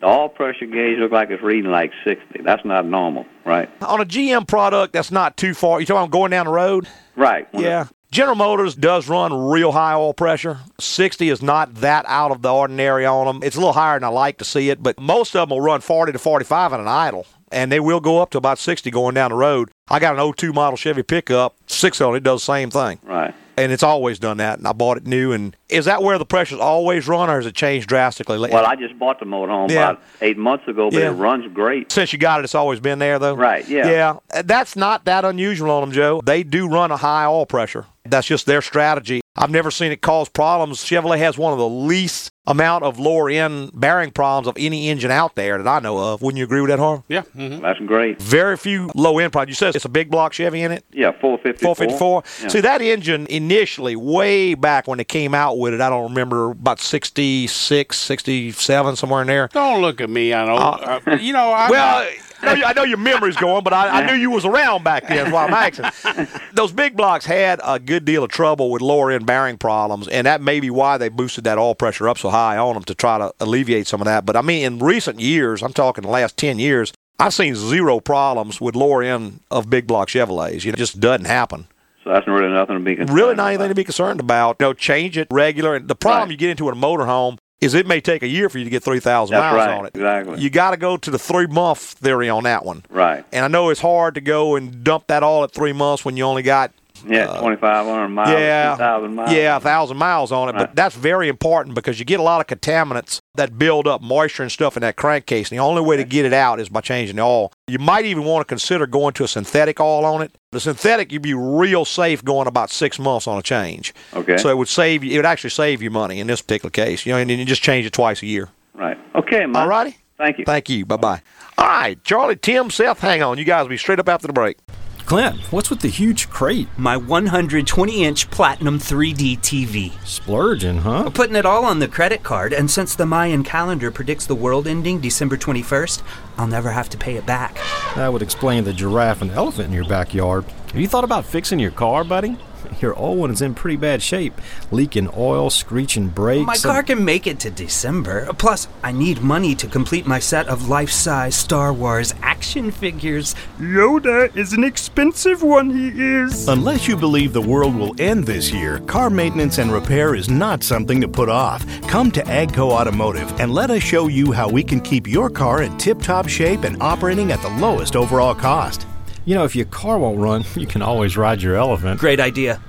The all pressure gauge looks like it's reading like 60. That's not normal, right? On a GM product that's not too far, you talking about going down the road? Right. When Yeah. General Motors does run real high oil pressure. 60 is not that out of the ordinary on them. It's a little higher than I like to see it, but most of them will run 40 to 45 in an idle, and they will go up to about 60 going down the road. I got an 02 model Chevy pickup, six on it, does the same thing. Right. And it's always done that, and I bought it new. And is that where the pressure's always run, or has it changed drastically? lately? Well, I just bought the motorhome Yeah. about eight months ago, but Yeah. it runs great. Since you got it, it's always been there, though. Right, yeah. Yeah, that's not that unusual on them, Joe. They do run a high oil pressure. That's just their strategy. I've never seen it cause problems. Chevrolet has one of the least amount of lower end bearing problems of any engine out there that I know of. Wouldn't you agree with that, Harv? Yeah. mhm. That's great. Very few low end problems. You said it's a big block Chevy in it. Yeah, 454. 454. Yeah. See, that engine initially, way back when they came out with it, I don't remember, about 66, 67, somewhere in there. Don't look at me. I know. Uh, you know. I'm well, not- I know, you- I know your memory's going, but I, I knew you was around back then. That's why I'm asking. Those big blocks had a good deal of trouble with lower end bearing problems, and that may be why they boosted that oil pressure up so high on them to try to alleviate some of that. But I mean, in recent years, I'm talking the last 10 years, I've seen zero problems with lower end of big block Chevrolets. You know, it just doesn't happen. So that's really nothing to be concerned Really not anything to be concerned about. You know, change it regular. And the problem Right. you get into in a motorhome is it may take a year for you to get 3,000 miles right, on it. exactly. You got to go to the three month theory on that one. Right. And I know it's hard to go and dump that all at three months when you only got Yeah, uh, 2,500 miles, yeah, 2,000 miles. yeah, a thousand miles on it. Right. But that's very important because you get a lot of contaminants that build up moisture and stuff in that crankcase. And the only way to get it out is by changing the oil. You might even want to consider going to a synthetic oil on it. The synthetic, you'd be real safe going about six months on a change. Okay. So it would save you. It would actually save you money in this particular case. You know, and then you just change it twice a year. Right. Okay, man. All righty. Thank you. Thank you. Bye bye. All right, Charlie, Tim, Seth, hang on. You guys will be straight up after the break. Clint, what's with the huge crate? My 120 inch Platinum 3D TV. Splurging, huh? I'm putting it all on the credit card, and since the Mayan calendar predicts the world ending December 21st, I'll never have to pay it back. That would explain the giraffe and elephant in your backyard. Have you thought about fixing your car, buddy? Your old one is in pretty bad shape, leaking oil, screeching brakes. My and- car can make it to December. Plus, I need money to complete my set of life size Star Wars action figures. Yoda is an expensive one, he is. Unless you believe the world will end this year, car maintenance and repair is not something to put off. Come to Agco Automotive and let us show you how we can keep your car in tip top shape and operating at the lowest overall cost. You know, if your car won't run, you can always ride your elephant. Great idea.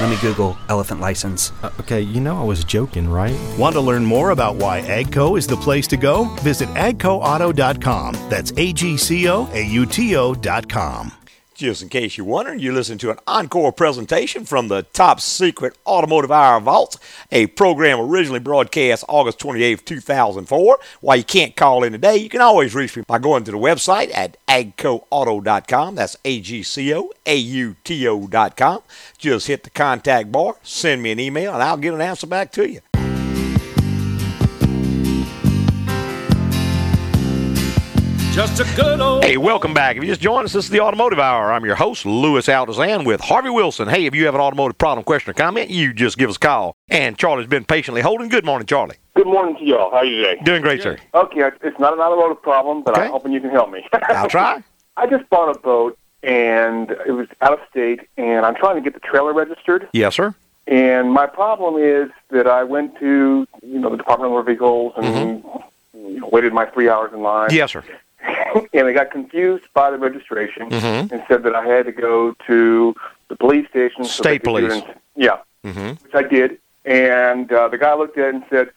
Let me Google elephant license. Uh, okay, you know I was joking, right? Want to learn more about why AGCO is the place to go? Visit agcoauto.com. That's A G C O A U T O.com. Just in case you're wondering, you're listening to an encore presentation from the Top Secret Automotive Hour Vault, a program originally broadcast August 28, 2004. While you can't call in today, you can always reach me by going to the website at agcoauto.com. That's A-G-C-O-A-U-T-O.com. Just hit the contact bar, send me an email, and I'll get an answer back to you. Just a good old. Hey, welcome back. If you just joined us, this is the Automotive Hour. I'm your host, Louis Altazan, with Harvey Wilson. Hey, if you have an automotive problem, question, or comment, you just give us a call. And Charlie's been patiently holding. Good morning, Charlie. Good morning to y'all. How are you today? Doing great, sir. Okay, it's not an automotive problem, but I'm hoping you can help me. I'll try. I just bought a boat, and it was out of state, and I'm trying to get the trailer registered. Yes, sir. And my problem is that I went to, you know, the Department of Motor Vehicles and you know, waited my three hours in line. Mm-hmm. Yes, sir. and I got confused by the registration Mhm. and said that I had to go to the police station. so State do police. it in- yeah, Mm-hmm. which I did. And uh, the guy looked at it and said,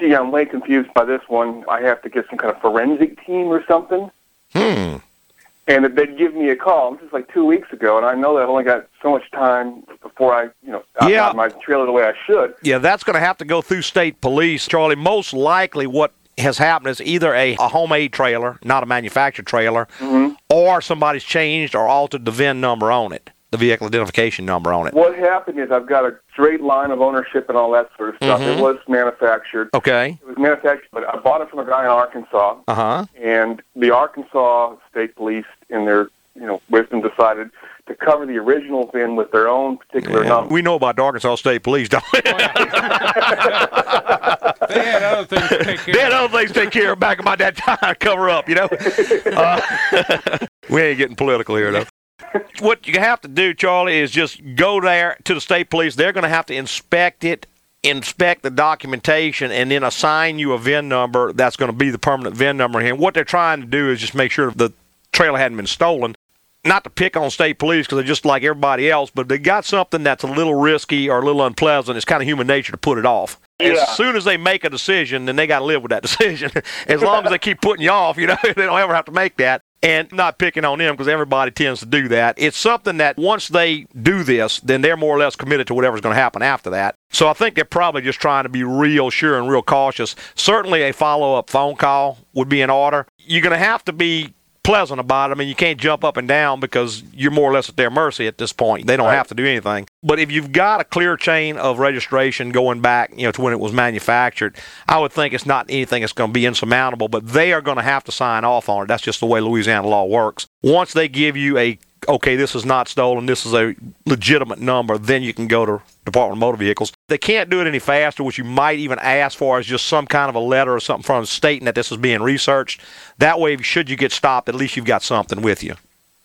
"Gee, I'm way confused by this one. I have to get some kind of forensic team or something." Hmm. And that they'd give me a call. This is like two weeks ago, and I know that I've only got so much time before I, you know, out Yeah. my trailer the way I should. Yeah, that's going to have to go through state police, Charlie. Most likely, what has happened is either a, a homemade trailer, not a manufactured trailer, Mm-hmm. or somebody's changed or altered the VIN number on it, the vehicle identification number on it. What happened is I've got a straight line of ownership and all that sort of stuff. Mhm. It was manufactured. Okay. It was manufactured, but I bought it from a guy in Arkansas, Uh huh. and the Arkansas State Police, in their you know wisdom, decided to cover the original VIN with their own particular number. We know about the Arkansas State Police, don't we? They had other things to take care They had other things to take care of back in my that time, cover up, you know. Uh, we ain't getting political here, though. What you have to do, Charlie, is just go there to the state police. They're going to have to inspect it, inspect the documentation, and then assign you a VIN number that's going to be the permanent VIN number here. And what they're trying to do is just make sure the trailer hadn't been stolen. Not to pick on state police because they're just like everybody else, but they got something that's a little risky or a little unpleasant. It's kind of human nature to put it off. Yeah. As soon as they make a decision, then they got to live with that decision. as long as they keep putting you off, you know, they don't ever have to make that. And not picking on them because everybody tends to do that. It's something that once they do this, then they're more or less committed to whatever's going to happen after that. So I think they're probably just trying to be real sure and real cautious. Certainly, a follow up phone call would be in order. You're going to have to be pleasant about it. I mean, you can't jump up and down because you're more or less at their mercy at this point. They don't have to do anything. But if you've got a clear chain of registration going back, you know, to when it was manufactured, I would think it's not anything that's going to be insurmountable. But they are going to have to sign off on it. That's just the way Louisiana law works. Once they give you a okay, this is not stolen, this is a legitimate number, then you can go to Department of Motor Vehicles. They can't do it any faster, which you might even ask for is just some kind of a letter or something from stating that this is being researched. That way, should you get stopped, at least you've got something with you.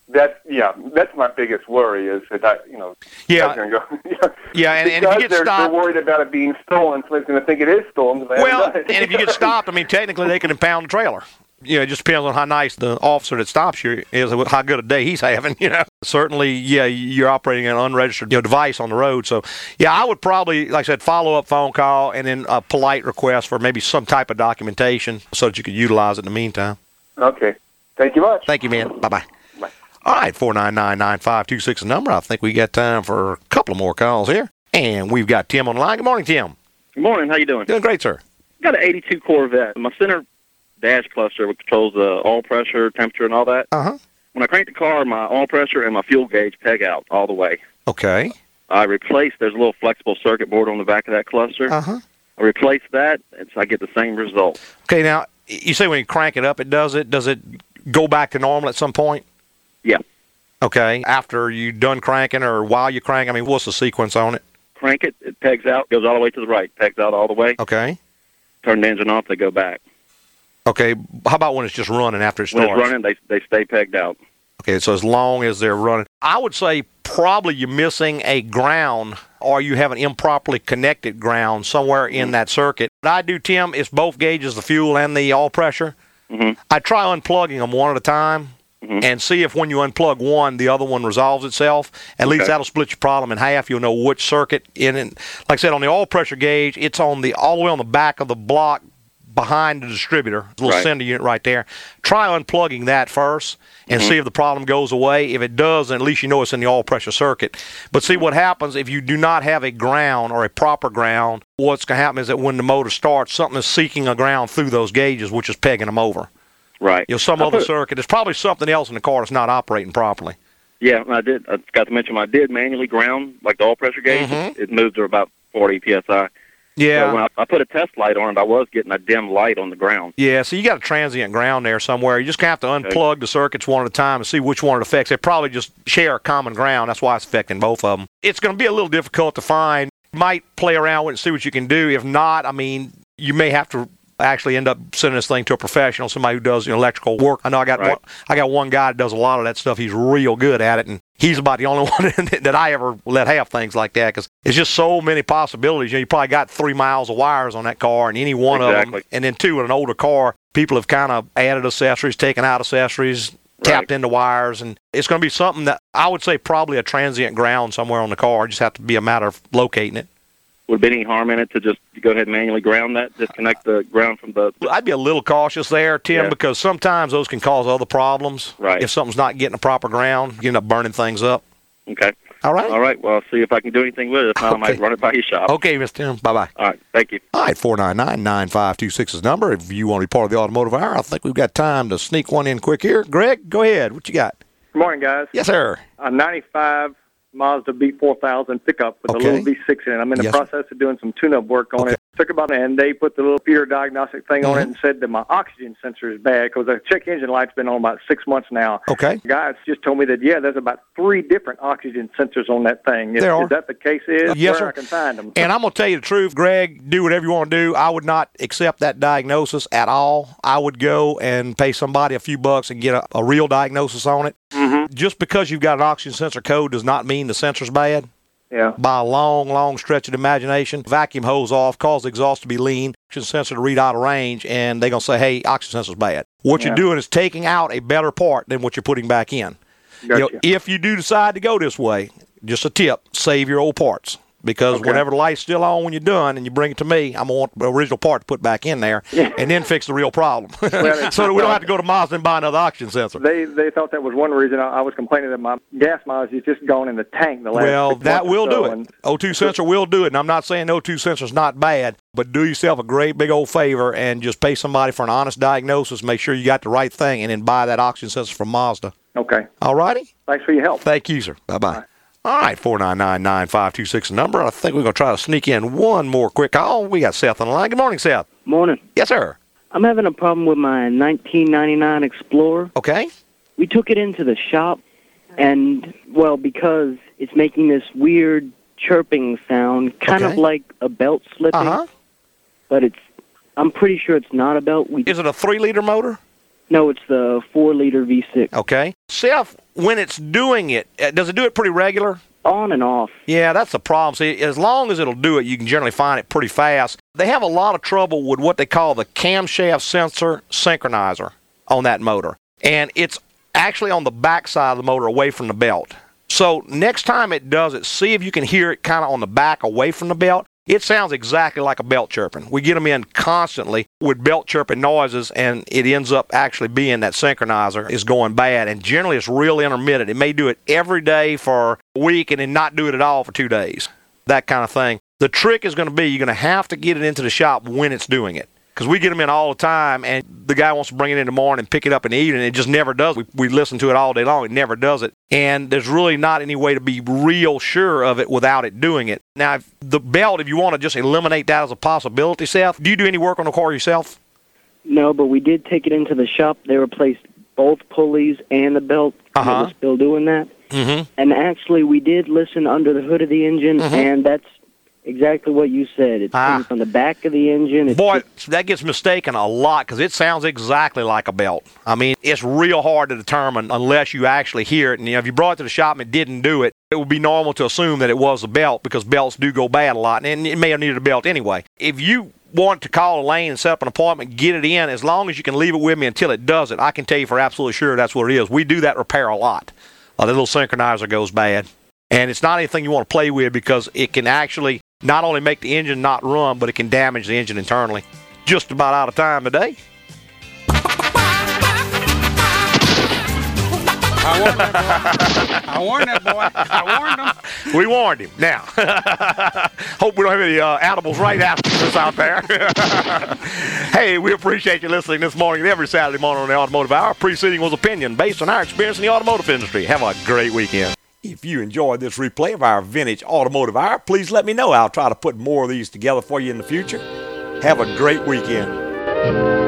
That's yeah. That's my biggest worry is that I, you know, Yeah. go, Yeah, and, and if you get they're, stopped, they're worried about it being stolen, so they're going to think it is stolen. well, and if you get stopped, I mean, technically they can impound the trailer. You know, it just depends on how nice the officer that stops you is, how good a day he's having. You know, certainly, yeah, you're operating an unregistered you know, device on the road. So, yeah, I would probably, like I said, follow up phone call and then a polite request for maybe some type of documentation so that you could utilize it in the meantime. okay. Thank you much. Thank you, man. Bye bye. All right, four nine nine nine five two six. The number. I think we got time for a couple of more calls here, and we've got Tim on the line. Good morning, Tim. Good morning. How you doing? Doing great, sir. Got an '82 Corvette. My center dash cluster which controls the oil pressure, temperature, and all that. Uh huh. When I crank the car, my oil pressure and my fuel gauge peg out all the way. Okay. I replace. There's a little flexible circuit board on the back of that cluster. Uh huh. I replaced that, and so I get the same result. Okay, now you say when you crank it up, it does it. Does it go back to normal at some point? Yeah. Okay. After you done cranking or while you crank, I mean, what's the sequence on it? Crank it, it pegs out, goes all the way to the right, pegs out all the way. Okay. Turn the engine off, they go back. Okay. How about when it's just running after it When starts? it's running, they they stay pegged out. Okay, so as long as they're running, I would say probably you're missing a ground or you have an improperly connected ground somewhere in that circuit. What I do, Tim, is both gauges, the fuel and the oil pressure. Mm-hmm. I try unplugging them one at a time and see if when you unplug one, the other one resolves itself. At least that'll split your problem in half. You'll know which circuit in it. Like I said, on the oil pressure gauge, it's on the all the way on the back of the block behind the distributor, little Right. sender unit right there. Try unplugging that first and Mhm. see if the problem goes away. If it does, then at least you know it's in the oil pressure circuit. But see what happens if you do not have a ground or a proper ground. What's going to happen is that when the motor starts, something is seeking a ground through those gauges, which is pegging them over. Right. You know, some I other put- circuit. There's probably something else in the car that's not operating properly. Yeah, I did. I got to mention I did manually ground like the oil pressure gauge. Mhm. It moved to about 40 psi. Yeah. So when I, I put a test light on it, I was getting a dim light on the ground. Yeah, so you got a transient ground there somewhere. You just have to unplug the circuits one at a time and see which one it affects. They probably just share a common ground. That's why it's affecting both of them. It's going to be a little difficult to find. You might play around with it and see what you can do. If not, I mean, you may have to actually end up sending this thing to a professional, somebody who does you know, electrical work. I know I got Right. one, I got one guy that does a lot of that stuff. He's real good at it, and he's about the only one that I ever let have things like that because it's just so many possibilities. You know, you probably got three miles of wires on that car, and any one of Exactly. them, and then two, in an older car, people have kind of added accessories, taken out accessories, tapped into wires, and it's going to be something that I would say probably a transient ground somewhere on the car. Just have to be a matter of locating it. Would be any harm in it to just go ahead and manually ground that, disconnect the ground from the? I'd be a little cautious there, Tim, Yeah. because sometimes those can cause other problems. Right. If something's not getting a proper ground, you end up burning things up. Okay. All right. All right. Well, I'll see if I can do anything with it. If not, I might run it by your shop. Okay, Mr. Tim. Bye bye. All right. Thank you. All right, 499 9526 is number. If you want to be part of the automotive hour, I think we've got time to sneak one in quick here. Greg, go ahead. What you got? Good morning, guys. Yes, sir. A 95 Mazda B4000 pickup with Okay. a little V6 in it. I'm in the Yes, process of doing some tune-up work on it. Took about and they put the little Peter diagnostic thing on it Mm-hmm. and said that my oxygen sensor is bad because the check engine light's been on about six months now. Okay. The guys just told me that yeah, there's about three different oxygen sensors on that thing. Is, There are. is that the case? Is Yes, where sir. I can find them. And I'm going to tell you the truth, Greg. Do whatever you want to do. I would not accept that diagnosis at all. I would go and pay somebody a few bucks and get a, a real diagnosis on it. Mm-hmm. Just because you've got an oxygen sensor code does not mean the sensor's bad. Yeah. By a long, long stretch of imagination, vacuum hose off, cause the exhaust to be lean, oxygen sensor to read out of range, and they're going to say, hey, oxygen sensor's bad. What Yeah. you're doing is taking out a better part than what you're putting back in. You know, if you do decide to go this way, just a tip: save your old parts because Okay. whenever the light's still on when you're done and you bring it to me, I'm gonna want the original part to put back in there and then fix the real problem, Well, so that we don't have to go to Mazda and buy another oxygen sensor. They they thought that was one reason I, I was complaining that my gas mileage has just gone in the tank the last. Well, that will so, do it. O2 sensor will do it. And I'm not saying O2 sensor's not bad, but do yourself a great big old favor and just pay somebody for an honest diagnosis. Make sure you got the right thing, and then buy that oxygen sensor from Mazda. Okay. All righty. Thanks for your help. Thank you, sir. Bye bye. All right, four nine nine nine five two six number. I think we're gonna try to sneak in one more quick call. We got Seth on the line. Good morning, Seth. Morning. Yes, sir. I'm having a problem with my 1999 Explorer. Okay. We took it into the shop, and well, because it's making this weird chirping sound, kind of like a belt slipping. Uh-huh. But it's, I'm pretty sure it's not a belt. We Is it a three liter motor? no, it's the four liter V6. Okay. Seth, when it's doing it, uh, does it do it pretty regular? On and off. Yeah, that's the problem. See, as long as it'll do it, you can generally find it pretty fast. They have a lot of trouble with what they call the camshaft sensor synchronizer on that motor. And it's actually on the back side of the motor away from the belt. So next time it does it, see if you can hear it kind of on the back away from the belt. It sounds exactly like a belt chirping. We get them in constantly with belt chirping noises, and it ends up actually being that synchronizer is going bad. And generally, it's real intermittent. It may do it every day for a week and then not do it at all for two days. That kind of thing. The trick is going to be you're going to have to get it into the shop when it's doing it. Because we get them in all the time, and the guy wants to bring it in the morning and pick it up in the evening. It just never does. We, we listen to it all day long. It never does it. And there's really not any way to be real sure of it without it doing it. Now, if the belt, if you want to just eliminate that as a possibility, Seth, do you do any work on the car yourself? No, but we did take it into the shop. They replaced both pulleys and the belt. and Uh-huh. Was still doing that. Mm-hmm. And actually, we did listen under the hood of the engine, Mhm. and that's exactly what you said. It's Ah. from the back of the engine. It's Boy, that gets mistaken a lot because it sounds exactly like a belt. I mean, it's real hard to determine unless you actually hear it. And you know, if you brought it to the shop and it didn't do it, it would be normal to assume that it was a belt because belts do go bad a lot, and it may have needed a belt anyway. If you want to call a lane and set up an appointment, get it in, as long as you can leave it with me until it does it, I can tell you for absolutely sure that's what it is. We do that repair a lot. Uh, the little synchronizer goes bad. And it's not anything you want to play with because it can actually not only make the engine not run, but it can damage the engine internally. Just about out of time today. I warned that boy. I warned that boy. I warned him. We warned him. Now, hope we don't have any uh, animals right after us out there. hey, we appreciate you listening this morning and every Saturday morning on the Automotive Hour. Preceding was opinion based on our experience in the automotive industry. Have a great weekend. If you enjoyed this replay of our vintage automotive hour, please let me know. I'll try to put more of these together for you in the future. Have a great weekend.